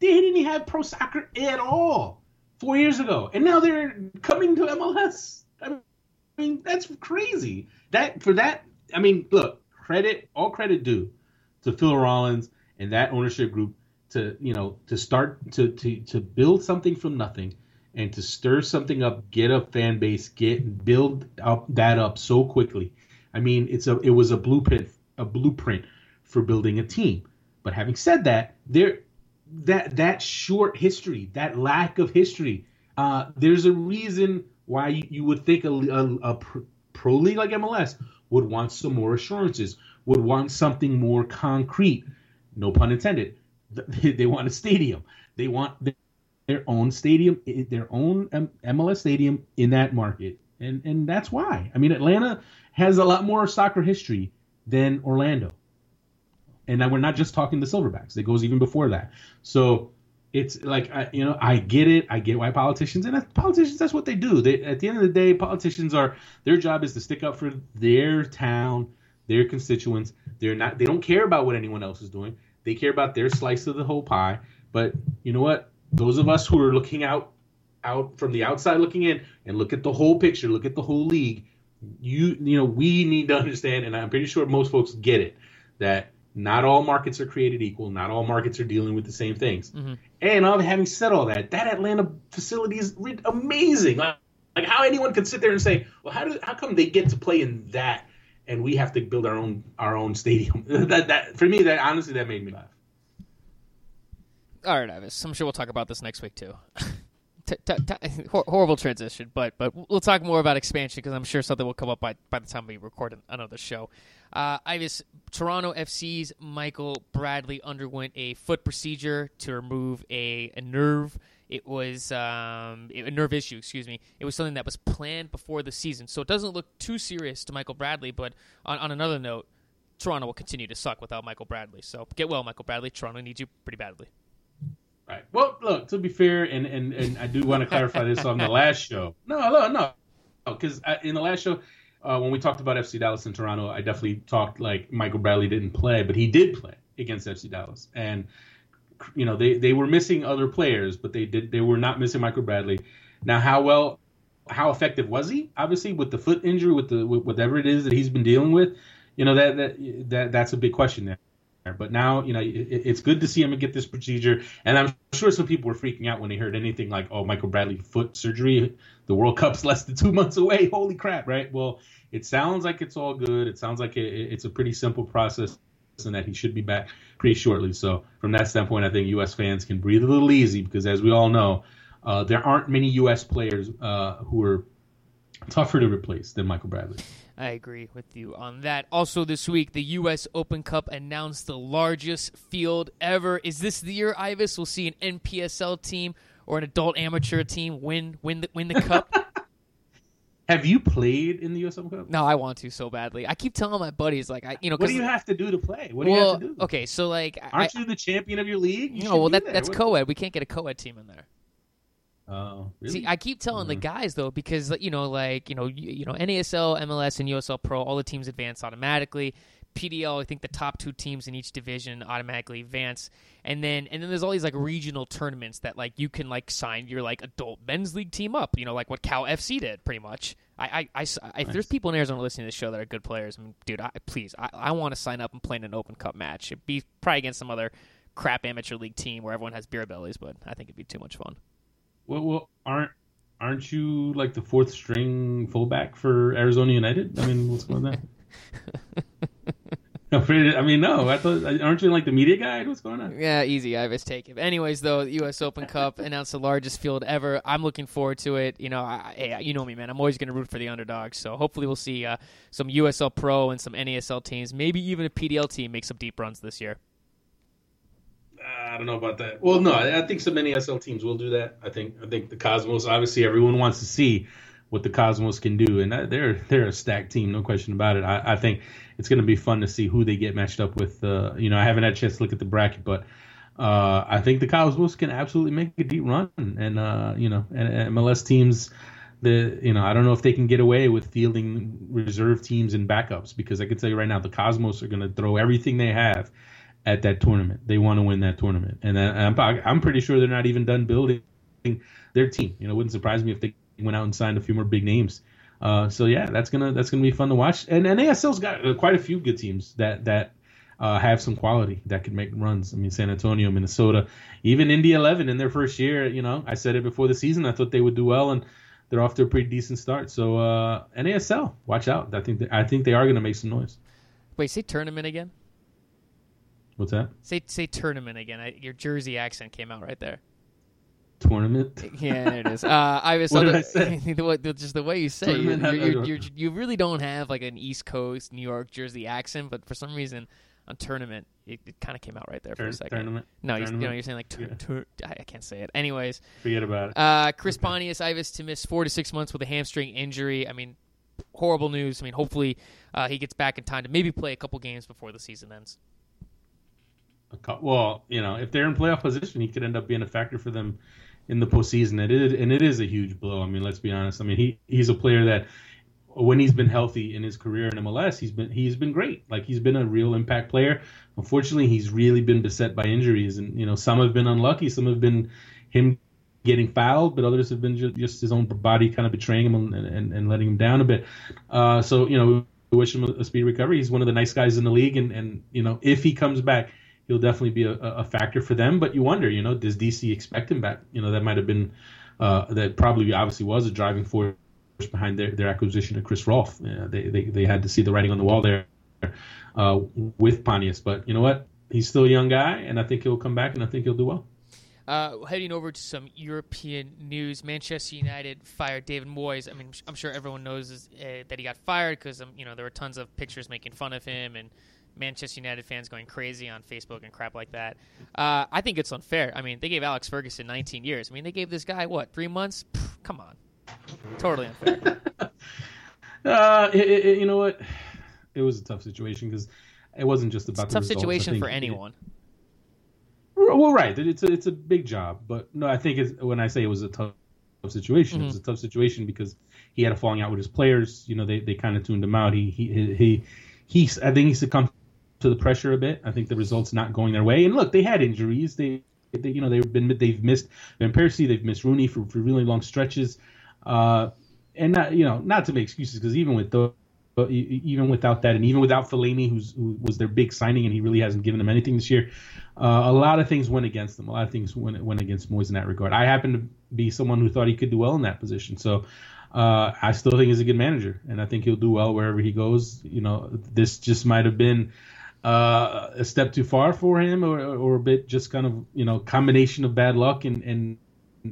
They didn't even have pro soccer at all four years ago, and now they're coming to MLS. I mean that's crazy. That for that. I mean, look, credit, all credit due to Phil Rawlins and that ownership group to you know to start to to to build something from nothing and to stir something up, get a fan base, get build up that up so quickly. I mean, it's a it was a blueprint a blueprint for building a team. But having said that, there that that short history, that lack of history, uh, there's a reason why you, would think a, a, a pro league like MLS would want some more assurances, would want something more concrete. No pun intended. They want a stadium. They want their own stadium, eh, their own MLS stadium in that market, and and that's why. I mean, Atlanta has a lot more soccer history than Orlando, and we're not just talking the Silverbacks. It goes even before that. So it's like I, you know I get it. I get why politicians and politicians that's what they do. They at the end of the day, politicians are their job is to stick up for their town, their constituents. They're not they don't care about what anyone else is doing. They care about their slice of the whole pie. But you know what? Those of us who are looking out out from the outside looking in and look at the whole picture, look at the whole league, you you know, we need to understand and I'm pretty sure most folks get it that not all markets are created equal. Not all markets are dealing with the same things. Mm-hmm. And having said all that, that Atlanta facility is amazing. Like, like, how anyone could sit there and say, "Well, how do how come they get to play in that, and we have to build our own our own stadium?" that that for me, that honestly, that made me laugh. All right, Ives. I'm sure we'll talk about this next week too. T- t- t- horrible transition, but but we'll talk more about expansion because I'm sure something will come up by by the time we record another show. Uh, Ives, Toronto FC's Michael Bradley underwent a foot procedure to remove a, a nerve. It was um, a nerve issue, excuse me. It was something that was planned before the season, so it doesn't look too serious to Michael Bradley. But on, on another note, Toronto will continue to suck without Michael Bradley. So get well, Michael Bradley. Toronto needs you pretty badly. Right. Well, look, to be fair, and, and, and I do want to clarify this on the last show. No, no, no. Because in the last show, uh, when we talked about FC Dallas and Toronto, I definitely talked like Michael Bradley didn't play, but he did play against FC Dallas, and you know they they were missing other players, but they did they were not missing Michael Bradley. Now, how well, how effective was he? Obviously, with the foot injury, with the with whatever it is that he's been dealing with, you know that that that that's a big question there. But now, you know, it, it's good to see him get this procedure. And I'm sure some people were freaking out when they heard anything like, "Oh, Michael Bradley foot surgery. The World Cup's less than two months away. Holy crap!" Right? Well, it sounds like it's all good. It sounds like it, it's a pretty simple process, and that he should be back pretty shortly. So, from that standpoint, I think U.S. fans can breathe a little easy because, as we all know, uh, there aren't many U.S. players uh, who are tougher to replace than Michael Bradley. I agree with you on that. Also, this week, the U.S. Open Cup announced the largest field ever. Is this the year, Ives? We'll see an NPSL team or an adult amateur team win win the, win the cup. Have you played in the U.S. Open Cup? No, I want to so badly. I keep telling my buddies, like, I, you know, what do you have to do to play? What do well, you have to do? Okay, so like, aren't I, you the champion of your league? You no, well, that, that's co-ed. We can't get a co-ed team in there. Oh, really? See, I keep telling mm-hmm. the guys though because you know, like you know, you, you, know, NASL, MLS, and USL Pro, all the teams advance automatically. PDL, I think the top two teams in each division automatically advance, and then and then there's all these like regional tournaments that like you can like sign your like adult men's league team up, you know, like what Cal FC did, pretty much. I, I, I, I if there's people in Arizona listening to this show that are good players, I mean, dude, I, please, I, I want to sign up and play in an Open Cup match. It'd be probably against some other crap amateur league team where everyone has beer bellies, but I think it'd be too much fun. Well, well, aren't aren't you like the fourth string fullback for Arizona United? I mean, what's going on? There? I mean, no. I thought, aren't you like the media guy? What's going on? Yeah, easy. I his take. Anyways, though, the U.S. Open Cup announced the largest field ever. I'm looking forward to it. You know, I, you know me, man. I'm always going to root for the underdogs. So hopefully, we'll see uh, some USL Pro and some NASL teams, maybe even a PDL team, make some deep runs this year. I don't know about that. Well, no, I think some NASL teams will do that. I think I think the Cosmos. Obviously, everyone wants to see what the Cosmos can do, and they're they're a stacked team, no question about it. I, I think it's going to be fun to see who they get matched up with. Uh, you know, I haven't had a chance to look at the bracket, but uh, I think the Cosmos can absolutely make a deep run, and uh, you know, and, and MLS teams. The you know I don't know if they can get away with fielding reserve teams and backups because I can tell you right now the Cosmos are going to throw everything they have at that tournament. They want to win that tournament, and I'm I'm pretty sure they're not even done building their team. You know, wouldn't surprise me if they went out and signed a few more big names. Uh, so yeah, that's gonna that's gonna be fun to watch. And, NASL's got uh, quite a few good teams that that uh, have some quality that can make runs. I mean, San Antonio, Minnesota, even Indy 11 in their first year. You know, I said it before the season. I thought they would do well, and they're off to a pretty decent start. So uh, NASL, watch out. I think they, I think they are to make some noise. Wait, say tournament again. What's that? Say say tournament again. I, your Jersey accent came out right there. Tournament. Yeah, there it is. Uh, I was. what did I say? the, just the way you say you, you, you, you really don't have like an East Coast New York Jersey accent, but for some reason on tournament it, it kind of came out right there for a second. Tournament. No, tournament? You, know, you're saying like tur- yeah. tur- I can't say it. Anyways, forget about it. Uh, Chris okay. Pontius Ives to miss four to six months with a hamstring injury. I mean, horrible news. I mean, hopefully uh, he gets back in time to maybe play a couple games before the season ends well, you know, if they're in playoff position, he could end up being a factor for them in the postseason. It is, and it is a huge blow. I mean, let's be honest. I mean, he he's a player that when he's been healthy in his career in MLS, he's been he's been great. Like he's been a real impact player. Unfortunately, he's really been beset by injuries, and you know, some have been unlucky, some have been him getting fouled, but others have been just, just his own body kind of betraying him and, and, and letting him down a bit. Uh, so you know, we wish him a speedy recovery. He's one of the nice guys in the league, and and you know, if he comes back he'll definitely be a, a factor for them. But you wonder, you know, does DC expect him back? You know, that might have been uh, that probably obviously was a driving force behind their, their acquisition of Chris Rolfe. They, they they had to see the writing on the wall there uh, with Pontius. But you know what? He's still a young guy, and I think he'll come back, and I think he'll do well. Uh, heading over to some European news, Manchester United fired David Moyes. I mean, I'm sure everyone knows uh, that he got fired because um, you know there were tons of pictures making fun of him and Manchester United fans going crazy on Facebook and crap like that. Uh, I think it's unfair. I mean, they gave Alex Ferguson 19 years. I mean, they gave this guy what three months? Pff, come on, totally unfair. uh, it, it, you know what? It was a tough situation because it wasn't just about it's a tough results. situation for anyone. well, right. It's a, it's a big job, but no, I think it's, when I say it was a tough situation, mm-hmm. it was a tough situation because he had a falling out with his players. You know, they, they kind of tuned him out. He he he he's I think he succumbed to the pressure a bit. I think the results not going their way. And look, they had injuries. They, they you know, they've been they've missed Van Persie, they've missed Rooney for, for really long stretches. Uh, and not you know not to make excuses because even with the even without that, and even without Fellaini, who's, who was their big signing, and he really hasn't given them anything this year, uh, a lot of things went against them. A lot of things went, went against Moyes in that regard. I happen to be someone who thought he could do well in that position, so uh, I still think he's a good manager, and I think he'll do well wherever he goes. You know, this just might have been uh, a step too far for him, or, or a bit just kind of you know combination of bad luck and and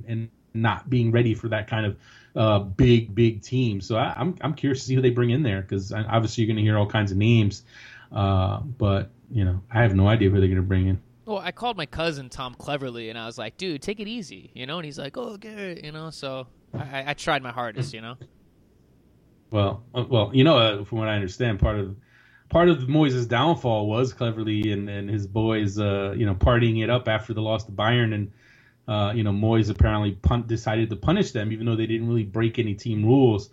and not being ready for that kind of uh, big big team. So I, am I'm, I'm curious to see who they bring in there because obviously you're going to hear all kinds of names, uh, but you know I have no idea who they're going to bring in. Well, I called my cousin Tom Cleverley and I was like, "Dude, take it easy," you know. And he's like, "Oh, Garrett," you know. So I, I tried my hardest, you know. Well, uh, well, you know, uh, from what I understand, part of part of Moyes' downfall was Cleverley and, and his boys, uh, you know, partying it up after the loss to Bayern, and uh, you know, Moyes apparently pun- decided to punish them, even though they didn't really break any team rules.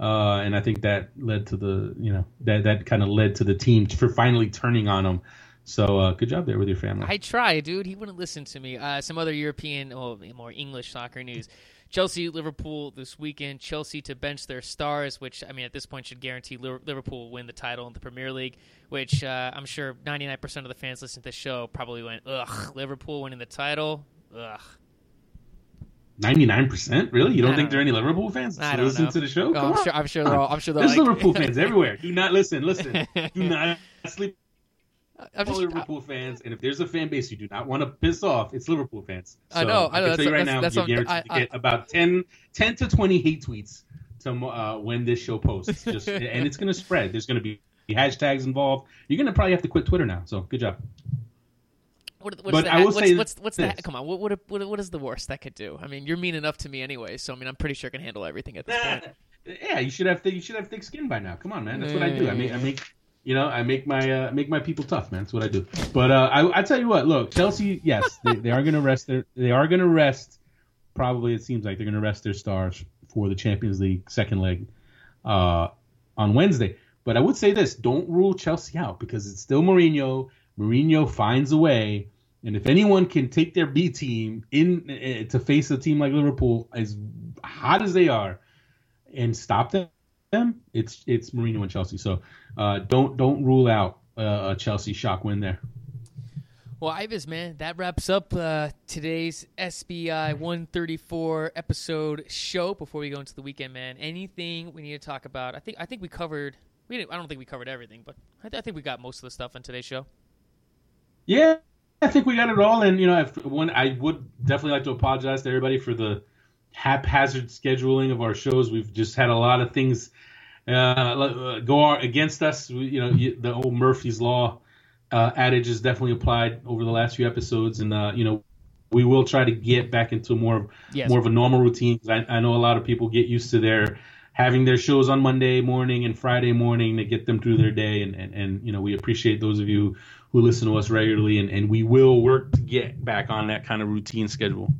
Uh, and I think that led to the, you know, that that kind of led to the team for finally turning on them. So uh, good job there with your family. I try, dude. He wouldn't listen to me. Uh, some other European, or more English soccer news. Chelsea, Liverpool this weekend. Chelsea to bench their stars, which I mean at this point should guarantee Liverpool win the title in the Premier League. Which uh, I'm sure 99% of the fans listening to the show probably went, "Ugh, Liverpool winning the title, ugh." Ninety nine percent, really? You don't think know. there are any Liverpool fans don't listen know. to the show? Oh, I'm, sure, I'm sure. They're all. I'm sure they're There's like, Liverpool fans everywhere. Do not listen. Listen. Do not sleep I'm just, Liverpool fans, and if there's a fan base you do not want to piss off, it's Liverpool fans. So I know. I know. I can tell you right now, that's you're guaranteed I, to get about 10, 10 to twenty hate tweets to uh, when this show posts. Just, and it's going to spread. There's going to be hashtags involved. You're going to probably have to quit Twitter now. So good job. What, what but I will what's, say what's, what's the come on? What, what what is the worst that could do? I mean, you're mean enough to me anyway, so I mean, I'm pretty sure I can handle everything at this point. Yeah, you should have th- you should have thick skin by now. Come on, man. That's what I do. I make I make you know, I make my uh, make my people tough, man. That's what I do. But uh, I, I tell you what, look, Chelsea, yes, they, they are going to rest they are going to rest. Probably, it seems like they're going to rest their stars for the Champions League second leg uh, on Wednesday. But I would say this: don't rule Chelsea out because it's still Mourinho. Mourinho finds a way, and if anyone can take their B team in uh, to face a team like Liverpool, as hot as they are, and stop them them, it's it's Mourinho and Chelsea. So uh, don't don't rule out uh, a Chelsea shock win there. Well, Ives, man, that wraps up uh, today's SBI 134 episode show. Before we go into the weekend, man, anything we need to talk about? I think I think we covered. We didn't, I don't think we covered everything, but I, th- I think we got most of the stuff on today's show. Yeah, I think we got it all. And you know, if, one, I would definitely like to apologize to everybody for the haphazard scheduling of our shows. We've just had a lot of things uh, go against us. You know, the old Murphy's Law uh, adage is definitely applied over the last few episodes, and uh, you know, we will try to get back into more of yes. more of a normal routine. I, I know a lot of people get used to their having their shows on Monday morning and Friday morning to get them through their day, and and, and you know, we appreciate those of you who listen to us regularly, and, and we will work to get back on that kind of routine schedule.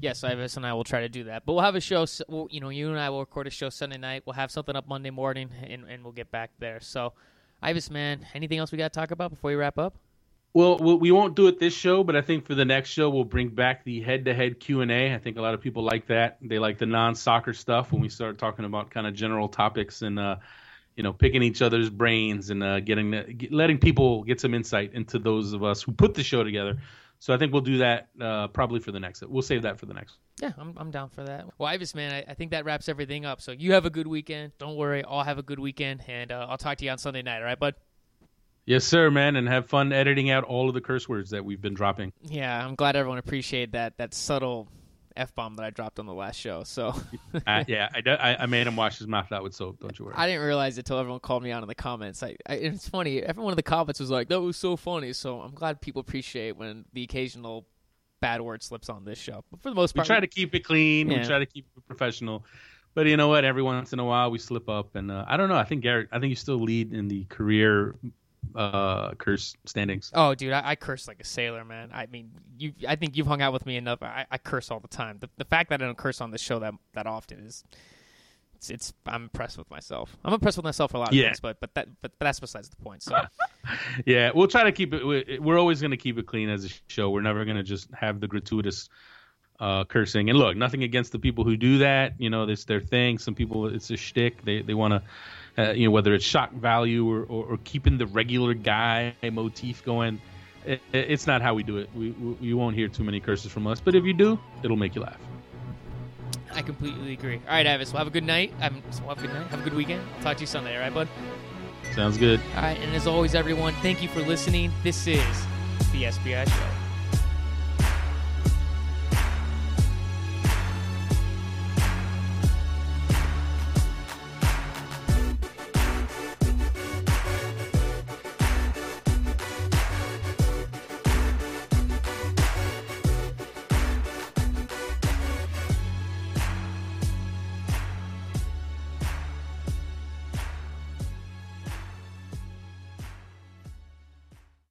Yes, Ives and I will try to do that. But we'll have a show. We'll, you know, you and I will record a show Sunday night. We'll have something up Monday morning, and, and we'll get back there. So, Ives, man, anything else we got to talk about before we wrap up? Well, we won't do it this show, but I think for the next show we'll bring back the head-to-head Q and A. I think a lot of people like that. They like the non-soccer stuff when we start talking about kind of general topics and uh, you know picking each other's brains and uh, getting letting people get some insight into those of us who put the show together. So I think we'll do that uh, probably for the next. We'll save that for the next. Yeah, I'm, I'm down for that. Well, Ives, man, I, I, think that wraps everything up. So you have a good weekend. Don't worry, I'll have a good weekend, and uh, I'll talk to you on Sunday night. All right, bud. Yes, sir, man, and have fun editing out all of the curse words that we've been dropping. Yeah, I'm glad everyone appreciated that that subtle f bomb that I dropped on the last show. So uh, yeah, I, I, made him wash his mouth out with soap. Don't you worry. I didn't realize it until everyone called me out in the comments. I, I it's funny. Everyone in the comments was like, "That was so funny." So I'm glad people appreciate when the occasional bad word slips on this show. But for the most part, we try to keep it clean. Yeah. We try to keep it professional. But you know what? Every once in a while, we slip up, and uh, I don't know. I think Garrett. I think you still lead in the career uh, curse standings. Oh, dude, I, I, curse like a sailor, man. I mean, you. I think you've hung out with me enough. I, I curse all the time. The, the fact that I don't curse on the show that that often is. It's, it's, I'm impressed with myself. I'm impressed with myself for a lot of yeah. things, but but that but, but that's besides the point. So, yeah, we'll try to keep it. We're always going to keep it clean as a show. We're never going to just have the gratuitous uh, cursing. And look, nothing against the people who do that. You know, it's their thing. Some people, it's a shtick. They they want to uh, you know, whether it's shock value or, or, or, keeping the regular guy motif going. It, it's not how we do it. We, we, you won't hear too many curses from us, but if you do, it'll make you laugh. I completely agree. All right, Ives. Well, have a good night. Well, have a good night. Have a good weekend. I'll talk to you Sunday. All right, bud. Sounds good. All right, and as always, everyone, thank you for listening. This is the SBI Show.